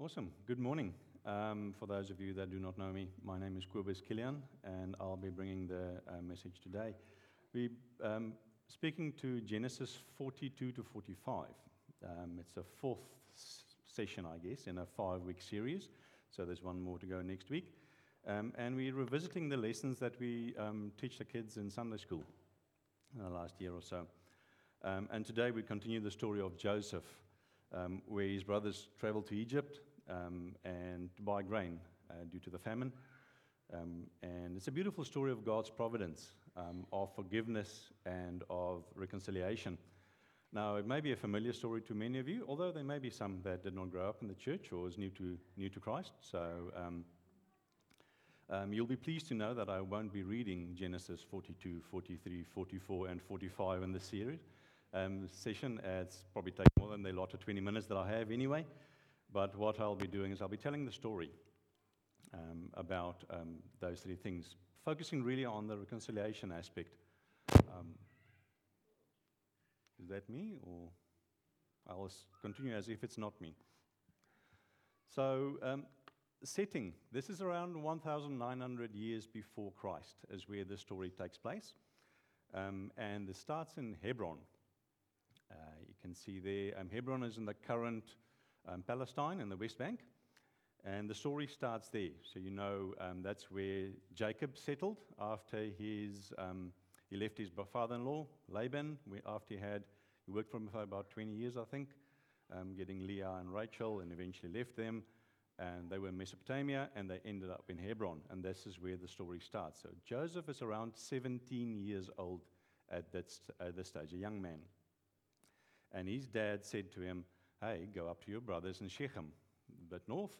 Awesome. Good morning. Um, for those of you that do not know me, my name is Kobus Kilian, and I'll be bringing the uh, message today. We're um, speaking to Genesis 42 to 45. Um, it's a fourth s- session, I guess, in a five week series. So there's one more to go next week. Um, and we're revisiting the lessons that we um, teach the kids in Sunday school in the last year or so. Um, and today we continue the story of Joseph, um, where his brothers traveled to Egypt um, and to buy grain uh, due to the famine. Um, and it's a beautiful story of God's providence, um, of forgiveness, and of reconciliation. Now, it may be a familiar story to many of you, although there may be some that did not grow up in the church or is new to, new to Christ. So um, um, you'll be pleased to know that I won't be reading Genesis 42, 43, 44, and 45 in this series. Um, session, uh, it's probably taken more than the lot of 20 minutes that I have anyway. But what I'll be doing is I'll be telling the story um, about um, those three things, focusing really on the reconciliation aspect. Um, is that me, or I'll continue as if it's not me? So, um, setting this is around 1,900 years before Christ, is where the story takes place. Um, and it starts in Hebron. Uh, you can see there, um, Hebron is in the current um, Palestine in the West Bank. And the story starts there. So you know um, that's where Jacob settled after his, um, he left his father-in-law, Laban, after he had, he worked for him for about 20 years, I think, um, getting Leah and Rachel, and eventually left them. And they were in Mesopotamia, and they ended up in Hebron. And this is where the story starts. So Joseph is around 17 years old at, that at this stage, a young man. And his dad said to him, Hey, go up to your brothers in Shechem, a bit north.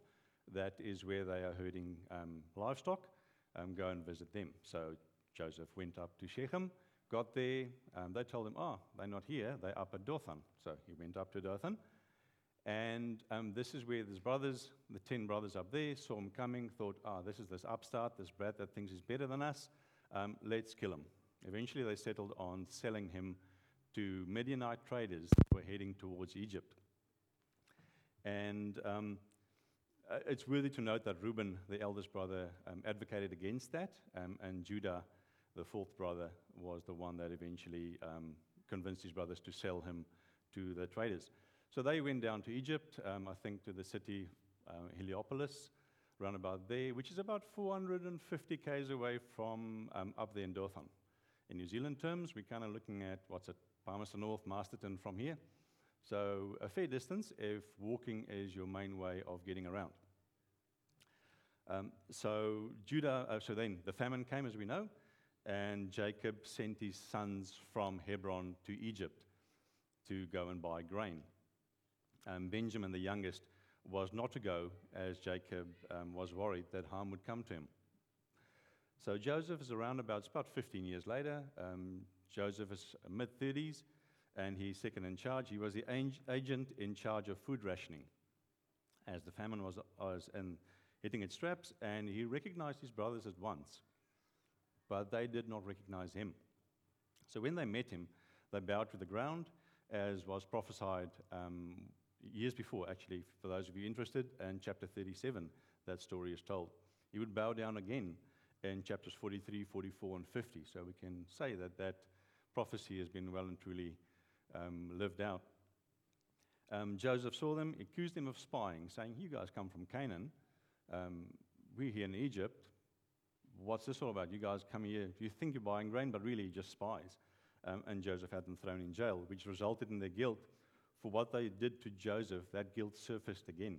That is where they are herding um, livestock. Um, go and visit them. So Joseph went up to Shechem, got there. Um, they told him, Oh, they're not here. They're up at Dothan. So he went up to Dothan. And um, this is where his brothers, the 10 brothers up there, saw him coming, thought, Ah, this is this upstart, this brat that thinks he's better than us. Um, let's kill him. Eventually, they settled on selling him to Midianite traders who were heading towards Egypt. And um, uh, it's worthy to note that Reuben, the eldest brother, um, advocated against that, um, and Judah, the fourth brother, was the one that eventually um, convinced his brothers to sell him to the traders. So they went down to Egypt, um, I think to the city Heliopolis, round about there, which is about 450 k's away from up there in Dothan. In New Zealand terms, we're kind of looking at what's it, Palmerston North, Masterton from here. So a fair distance if walking is your main way of getting around. Um, so Judah, uh, so then the famine came, as we know, and Jacob sent his sons from Hebron to Egypt to go and buy grain. Um, Benjamin, the youngest, was not to go, as Jacob um, was worried that harm would come to him. So Joseph is around about, about 15 years later. Um, Joseph is mid 30s and he's second in charge. He was the ag- agent in charge of food rationing as the famine was, was in, hitting its straps, and he recognized his brothers at once, but they did not recognize him. So when they met him, they bowed to the ground, as was prophesied um, years before, actually, for those of you interested, in chapter 37, that story is told. He would bow down again in chapters 43, 44, and 50. So we can say that that prophecy has been well and truly um, lived out. Um, Joseph saw them, accused them of spying, saying, You guys come from Canaan. Um, we're here in Egypt. What's this all about? You guys come here. You think you're buying grain, but really you're just spies. Um, and Joseph had them thrown in jail, which resulted in their guilt. For what they did to Joseph, that guilt surfaced again.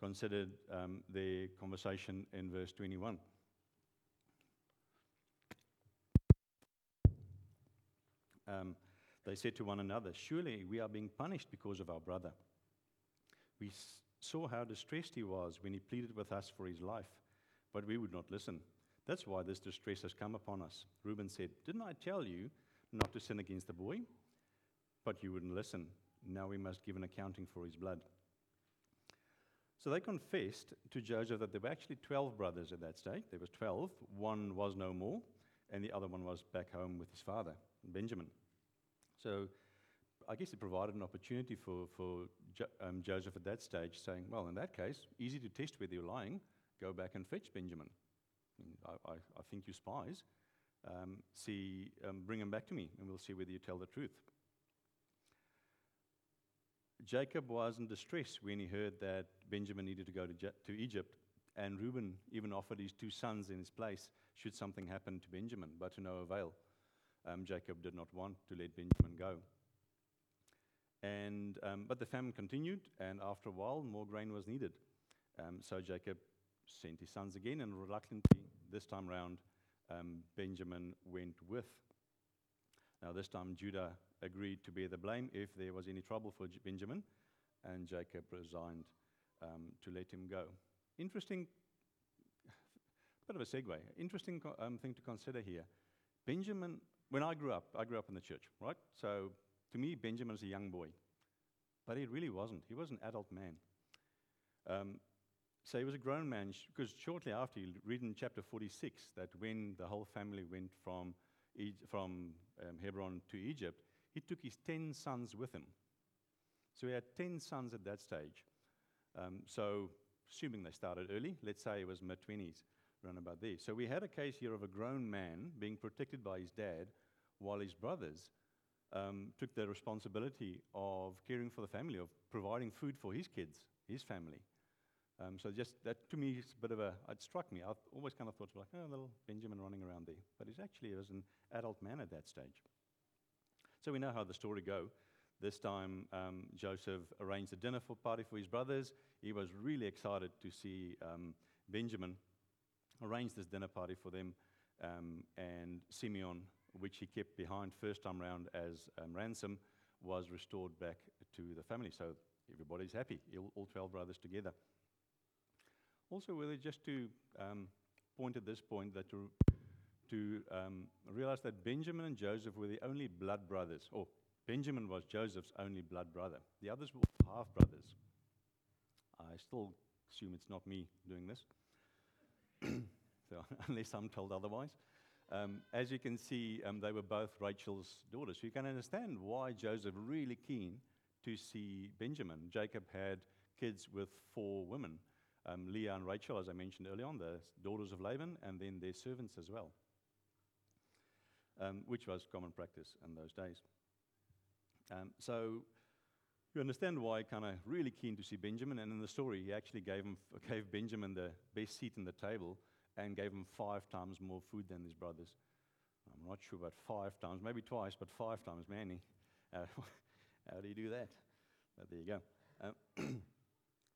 Considered um, their conversation in verse 21. Um, they said to one another, Surely we are being punished because of our brother. We saw how distressed he was when he pleaded with us for his life, but we would not listen. That's why this distress has come upon us. Reuben said, Didn't I tell you not to sin against the boy? But you wouldn't listen. Now we must give an accounting for his blood. So they confessed to Joseph that there were actually 12 brothers at that stage. There was 12. One was no more, and the other one was back home with his father, Benjamin. So I guess it provided an opportunity for, for jo- um, Joseph at that stage, saying, Well, in that case, easy to test whether you're lying, go back and fetch Benjamin. I, I, I think you spies. Um, see, um, bring him back to me, and we'll see whether you tell the truth. Jacob was in distress when he heard that Benjamin needed to go to, Je- to Egypt, and Reuben even offered his two sons in his place should something happen to Benjamin, but to no avail. Um, Jacob did not want to let Benjamin go. And, um, but the famine continued, and after a while, more grain was needed. Um, so Jacob sent his sons again, and reluctantly, this time round, um, Benjamin went with. Now, this time, Judah agreed to bear the blame if there was any trouble for J- Benjamin, and Jacob resigned um, to let him go. Interesting, bit of a segue. Interesting co- um, thing to consider here. Benjamin, when I grew up, I grew up in the church, right? So to me, Benjamin was a young boy, but he really wasn't. He was an adult man. Um, so he was a grown man, because shortly after, you read in chapter 46 that when the whole family went from, from um, Hebron to Egypt, he took his 10 sons with him. So he had 10 sons at that stage. Um, so, assuming they started early, let's say it was mid 20s, around about there. So we had a case here of a grown man being protected by his dad while his brothers um, took the responsibility of caring for the family, of providing food for his kids, his family. Um, so just that to me is a bit of a, it struck me. I always kind of thought like, oh, little Benjamin running around there. But he's actually he was an adult man at that stage. So we know how the story go. This time, um, Joseph arranged a dinner for party for his brothers. He was really excited to see um, Benjamin arrange this dinner party for them, um, and Simeon, which he kept behind first time round as um, ransom, was restored back to the family. So everybody's happy, all, all 12 brothers together. Also, whether just to um, point at this point that to, to um, realize that Benjamin and Joseph were the only blood brothers, or Benjamin was Joseph's only blood brother. The others were half brothers. I still assume it's not me doing this, so unless I'm told otherwise. Um, as you can see, um, they were both Rachel's daughters. So you can understand why Joseph really keen to see Benjamin. Jacob had kids with four women, um, Leah and Rachel, as I mentioned earlier on, the daughters of Laban, and then their servants as well, um, which was common practice in those days. Um, so you understand why kind of really keen to see Benjamin. And in the story, he actually gave, him, gave Benjamin the best seat in the table and gave him five times more food than his brothers. I'm not sure about five times, maybe twice, but five times, man. Uh, how do you do that? But there you go. Um,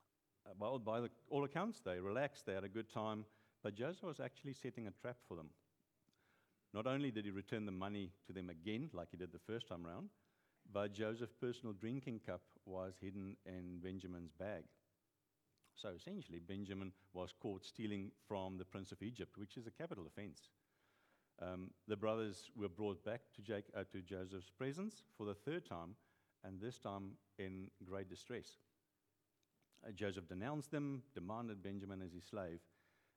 well, by the, all accounts, they relaxed, they had a good time, but Joseph was actually setting a trap for them. Not only did he return the money to them again, like he did the first time round, but Joseph's personal drinking cup was hidden in Benjamin's bag. So essentially, Benjamin was caught stealing from the prince of Egypt, which is a capital offense. Um, the brothers were brought back to, Jake, uh, to Joseph's presence for the third time, and this time in great distress. Uh, Joseph denounced them, demanded Benjamin as his slave,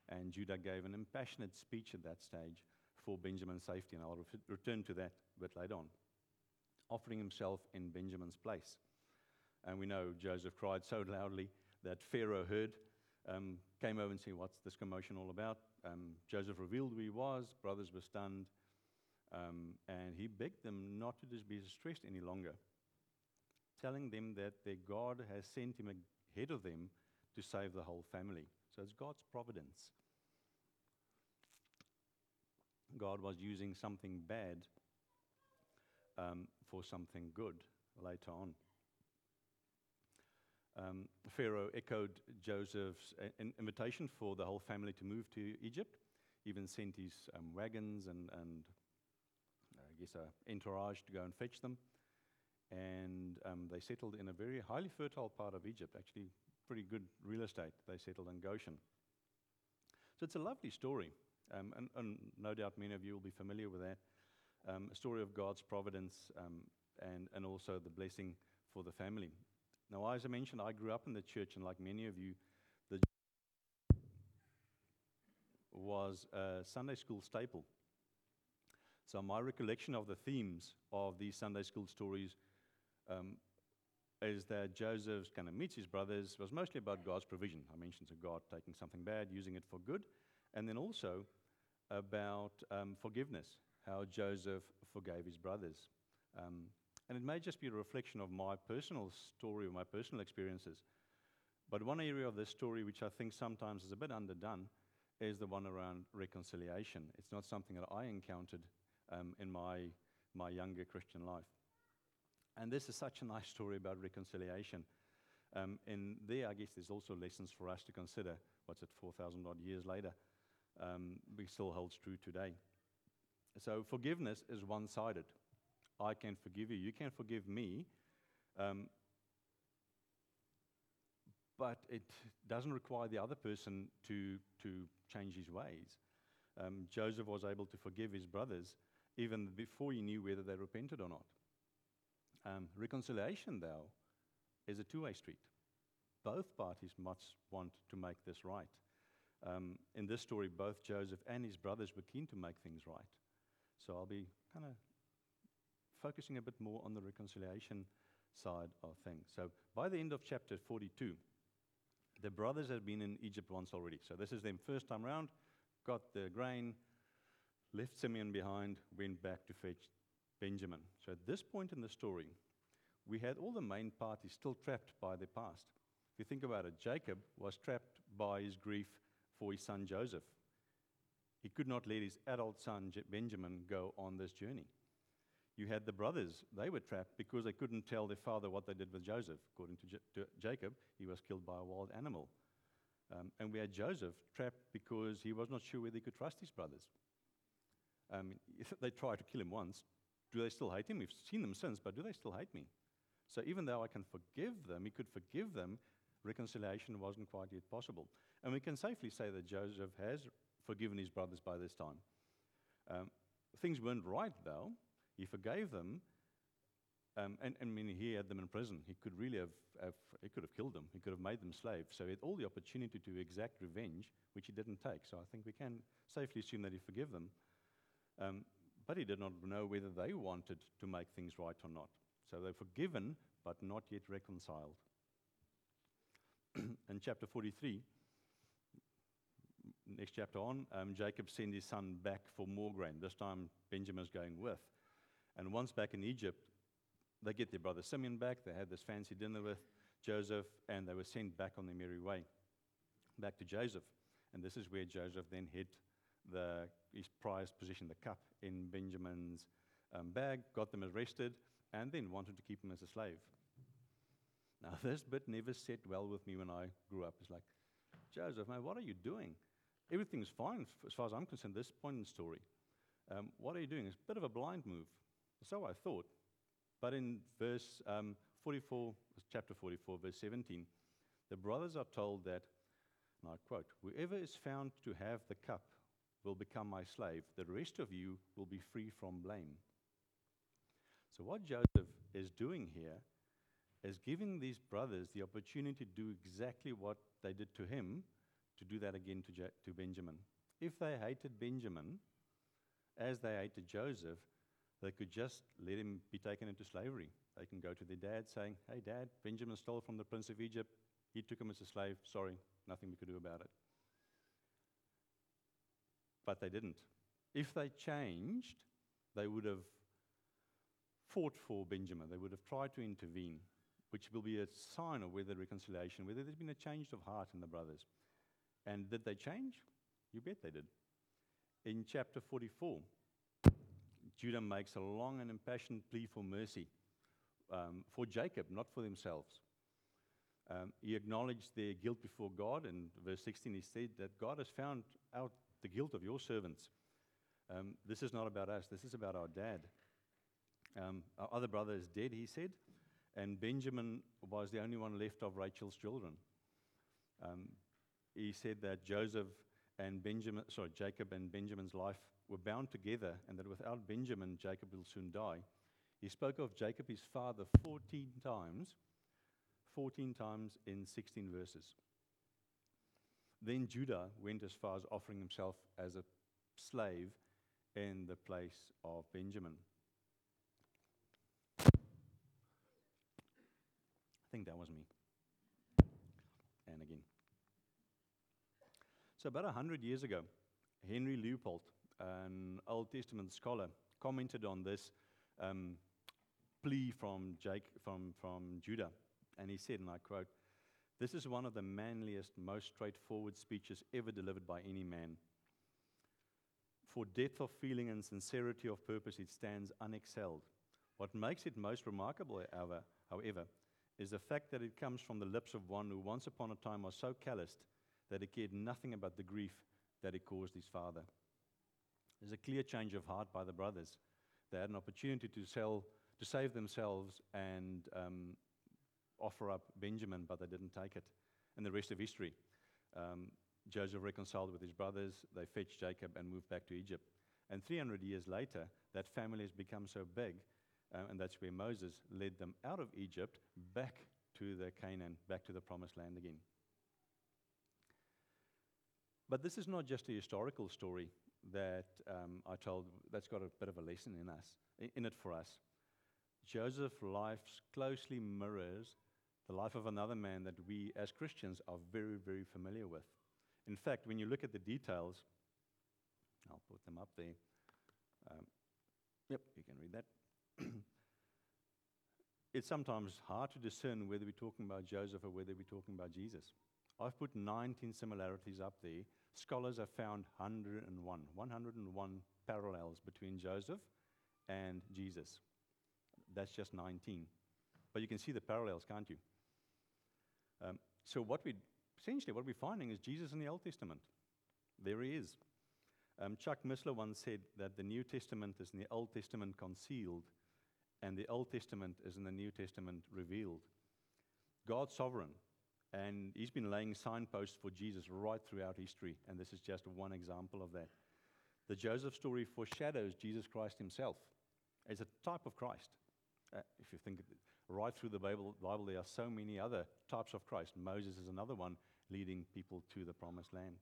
and Judah gave an impassioned speech at that stage for Benjamin's safety, and I'll re- return to that a bit later on offering himself in Benjamin's place. And we know Joseph cried so loudly that Pharaoh heard, um, came over and said, What's this commotion all about? Um, Joseph revealed who he was, brothers were stunned, um, and he begged them not to just be distressed any longer, telling them that their God has sent him ahead of them to save the whole family. So it's God's providence. God was using something bad um, for something good later on. Um, Pharaoh echoed Joseph's uh, invitation for the whole family to move to Egypt, even sent his um, wagons and, and I guess, an entourage to go and fetch them. And um, they settled in a very highly fertile part of Egypt, actually, pretty good real estate. They settled in Goshen. So it's a lovely story, um, and, and no doubt many of you will be familiar with that um, a story of God's providence um, and, and also the blessing for the family. Now, as I mentioned, I grew up in the church, and like many of you, the was a Sunday school staple. So my recollection of the themes of these Sunday school stories um, is that Joseph's kind of meets his brothers was mostly about God's provision. I mentioned so God taking something bad, using it for good, and then also about um, forgiveness, how Joseph forgave his brothers. Um, and it may just be a reflection of my personal story or my personal experiences. But one area of this story, which I think sometimes is a bit underdone, is the one around reconciliation. It's not something that I encountered um, in my, my younger Christian life. And this is such a nice story about reconciliation. Um, and there, I guess, there's also lessons for us to consider. What's it, 4,000 odd years later? Um, we still holds true today. So, forgiveness is one sided. I can forgive you, you can forgive me. Um, but it doesn't require the other person to, to change his ways. Um, Joseph was able to forgive his brothers even before he knew whether they repented or not. Um, reconciliation, though, is a two way street. Both parties must want to make this right. Um, in this story, both Joseph and his brothers were keen to make things right. So I'll be kind of focusing a bit more on the reconciliation side of things. So by the end of chapter 42, the brothers had been in Egypt once already. So this is their first time around, got the grain, left Simeon behind, went back to fetch Benjamin. So at this point in the story, we had all the main parties still trapped by their past. If you think about it, Jacob was trapped by his grief for his son Joseph. He could not let his adult son Benjamin go on this journey. You had the brothers, they were trapped because they couldn't tell their father what they did with Joseph. According to, J- to Jacob, he was killed by a wild animal. Um, and we had Joseph trapped because he was not sure whether he could trust his brothers. Um, they tried to kill him once. Do they still hate him? We've seen them since, but do they still hate me? So even though I can forgive them, he could forgive them, reconciliation wasn't quite yet possible. And we can safely say that Joseph has forgiven his brothers by this time. Um, things weren't right, though. He forgave them, um, and, I mean, he had them in prison. He could really have, have, he could have killed them. He could have made them slaves. So he had all the opportunity to exact revenge, which he didn't take. So I think we can safely assume that he forgave them. Um, but he did not know whether they wanted to make things right or not. So they're forgiven, but not yet reconciled. in chapter 43, next chapter on, um, Jacob sent his son back for more grain. This time, Benjamin's going with. And once back in Egypt, they get their brother Simeon back. They had this fancy dinner with Joseph, and they were sent back on their merry way, back to Joseph. And this is where Joseph then hid the, his prized position, the cup, in Benjamin's um, bag, got them arrested, and then wanted to keep him as a slave. Now, this bit never set well with me when I grew up. It's like, Joseph, man, what are you doing? Everything's fine as far as I'm concerned, this point in the story. Um, what are you doing? It's a bit of a blind move. So I thought. But in verse um, 44, chapter 44, verse 17, the brothers are told that, and I quote, Whoever is found to have the cup will become my slave. The rest of you will be free from blame. So, what Joseph is doing here is giving these brothers the opportunity to do exactly what they did to him, to do that again to, jo- to Benjamin. If they hated Benjamin, as they hated Joseph, they could just let him be taken into slavery. They can go to their dad saying, Hey, dad, Benjamin stole from the prince of Egypt. He took him as a slave. Sorry, nothing we could do about it. But they didn't. If they changed, they would have fought for Benjamin. They would have tried to intervene, which will be a sign of whether reconciliation, whether there's been a change of heart in the brothers. And did they change? You bet they did. In chapter 44, Judah makes a long and impassioned plea for mercy um, for Jacob, not for themselves. Um, he acknowledged their guilt before God. In verse 16, he said that God has found out the guilt of your servants. Um, this is not about us, this is about our dad. Um, our other brother is dead, he said, and Benjamin was the only one left of Rachel's children. Um, he said that Joseph and Benjamin, sorry, Jacob and Benjamin's life were bound together, and that without Benjamin, Jacob will soon die. He spoke of Jacob, his father, 14 times, 14 times in 16 verses. Then Judah went as far as offering himself as a slave in the place of Benjamin. I think that was me. And again. So, about 100 years ago, Henry Leupold, an Old Testament scholar, commented on this um, plea from, Jake, from, from Judah. And he said, and I quote, This is one of the manliest, most straightforward speeches ever delivered by any man. For depth of feeling and sincerity of purpose, it stands unexcelled. What makes it most remarkable, however, however, is the fact that it comes from the lips of one who once upon a time was so calloused that he cared nothing about the grief that it caused his father. There's a clear change of heart by the brothers. They had an opportunity to, sell, to save themselves and um, offer up Benjamin, but they didn't take it. And the rest of history. Um, Joseph reconciled with his brothers, they fetched Jacob and moved back to Egypt. And 300 years later, that family has become so big, um, and that's where Moses led them out of Egypt back to the Canaan, back to the promised land again. But this is not just a historical story that um, I told, that's got a bit of a lesson in us, in it for us. Joseph's life closely mirrors the life of another man that we as Christians are very, very familiar with. In fact, when you look at the details, I'll put them up there. Um, yep, you can read that. it's sometimes hard to discern whether we're talking about Joseph or whether we're talking about Jesus. I've put 19 similarities up there. Scholars have found 101, 101 parallels between Joseph and Jesus. That's just 19. But you can see the parallels, can't you? Um, so, what we essentially what we're finding is Jesus in the Old Testament. There he is. Um, Chuck Missler once said that the New Testament is in the Old Testament concealed, and the Old Testament is in the New Testament revealed. God's sovereign, and He's been laying signposts for Jesus right throughout history, and this is just one example of that. The Joseph story foreshadows Jesus Christ Himself as a type of Christ. Uh, if you think right through the Bible, Bible, there are so many other types of Christ. Moses is another one leading people to the promised land.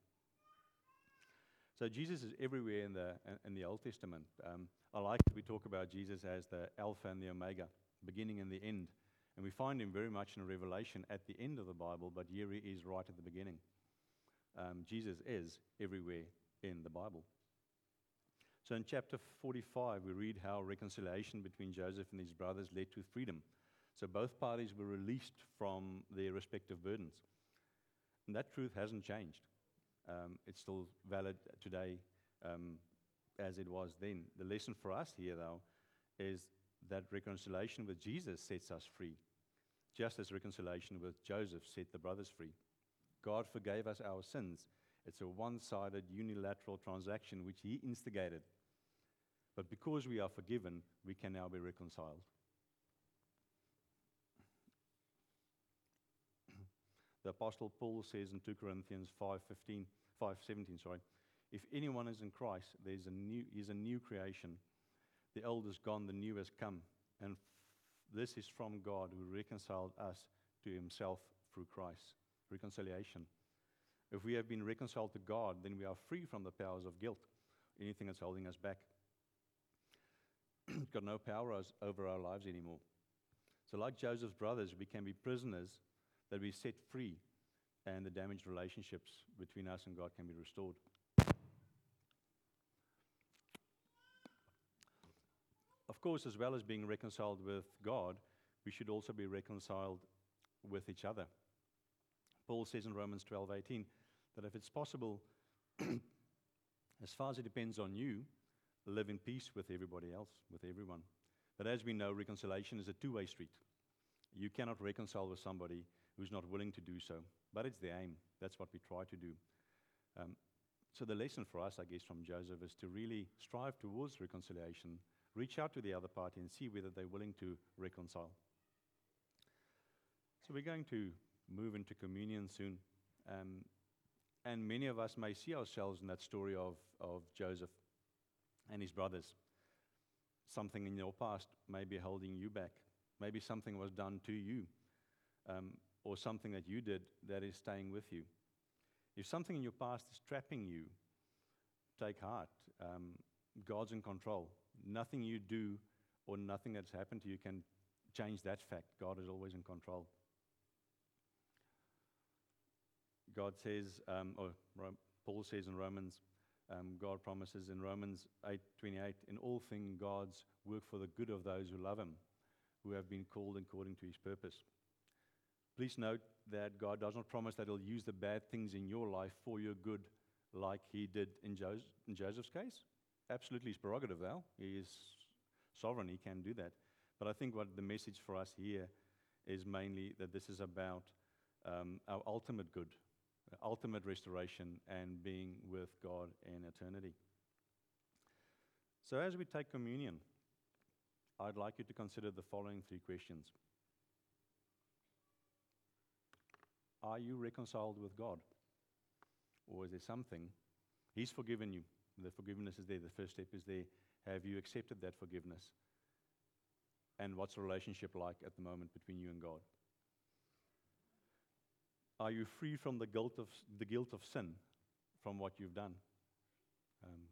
So Jesus is everywhere in the, in the Old Testament. Um, I like that we talk about Jesus as the Alpha and the Omega, beginning and the end. And we find him very much in a Revelation at the end of the Bible, but here he is right at the beginning. Um, Jesus is everywhere in the Bible. So in chapter 45, we read how reconciliation between Joseph and his brothers led to freedom. So both parties were released from their respective burdens. And that truth hasn't changed. Um, it's still valid today um, as it was then. The lesson for us here, though, is that reconciliation with Jesus sets us free, just as reconciliation with Joseph set the brothers free. God forgave us our sins. It's a one sided, unilateral transaction which He instigated. But because we are forgiven, we can now be reconciled. The Apostle Paul says in 2 Corinthians 5:15, 5:17, sorry, if anyone is in Christ, there's a new, he's a new creation. The old is gone, the new has come. And this is from God who reconciled us to himself through Christ. Reconciliation. If we have been reconciled to God, then we are free from the powers of guilt, anything that's holding us back. got no power over our lives anymore. So, like Joseph's brothers, we can be prisoners that we set free and the damaged relationships between us and God can be restored. Of course, as well as being reconciled with God, we should also be reconciled with each other. Paul says in Romans 12:18 that if it's possible, as far as it depends on you, live in peace with everybody else, with everyone. But as we know, reconciliation is a two way street. You cannot reconcile with somebody who's not willing to do so. But it's the aim. That's what we try to do. Um, so the lesson for us, I guess, from Joseph is to really strive towards reconciliation, reach out to the other party and see whether they're willing to reconcile. So we're going to move into communion soon. Um, and many of us may see ourselves in that story of, of Joseph and his brothers. Something in your past may be holding you back. Maybe something was done to you. Um, or something that you did that is staying with you. If something in your past is trapping you, take heart. Um, God's in control. Nothing you do or nothing that's happened to you can change that fact. God is always in control. God says, um, or Paul says in Romans, um, God promises in Romans 8:28, in all things God's work for the good of those who love Him, who have been called according to His purpose. Please note that God does not promise that He'll use the bad things in your life for your good, like He did in, jo- in Joseph's case. Absolutely, His prerogative, though. He is sovereign; He can do that. But I think what the message for us here is mainly that this is about um, our ultimate good, ultimate restoration, and being with God in eternity. So, as we take communion, I'd like you to consider the following three questions Are you reconciled with God? Or is there something? He's forgiven you. The forgiveness is there. The first step is there. Have you accepted that forgiveness? And what's the relationship like at the moment between you and God? Are you free from the guilt of, the guilt of sin from what you've done? Um,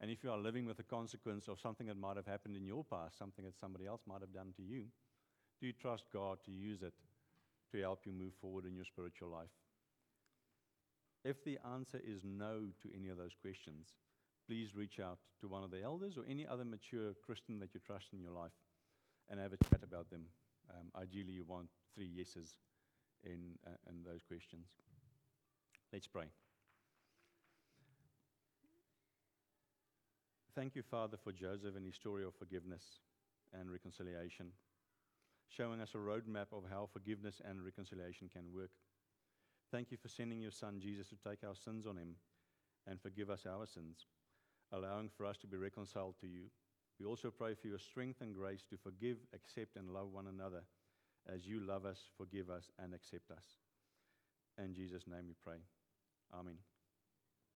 and if you are living with the consequence of something that might have happened in your past, something that somebody else might have done to you, do you trust God to use it to help you move forward in your spiritual life? If the answer is no to any of those questions, please reach out to one of the elders or any other mature Christian that you trust in your life and have a chat about them. Um, ideally, you want three yeses in, uh, in those questions. Let's pray. Thank you, Father, for Joseph and his story of forgiveness and reconciliation, showing us a roadmap of how forgiveness and reconciliation can work. Thank you for sending your Son, Jesus, to take our sins on him and forgive us our sins, allowing for us to be reconciled to you. We also pray for your strength and grace to forgive, accept, and love one another as you love us, forgive us, and accept us. In Jesus' name we pray. Amen.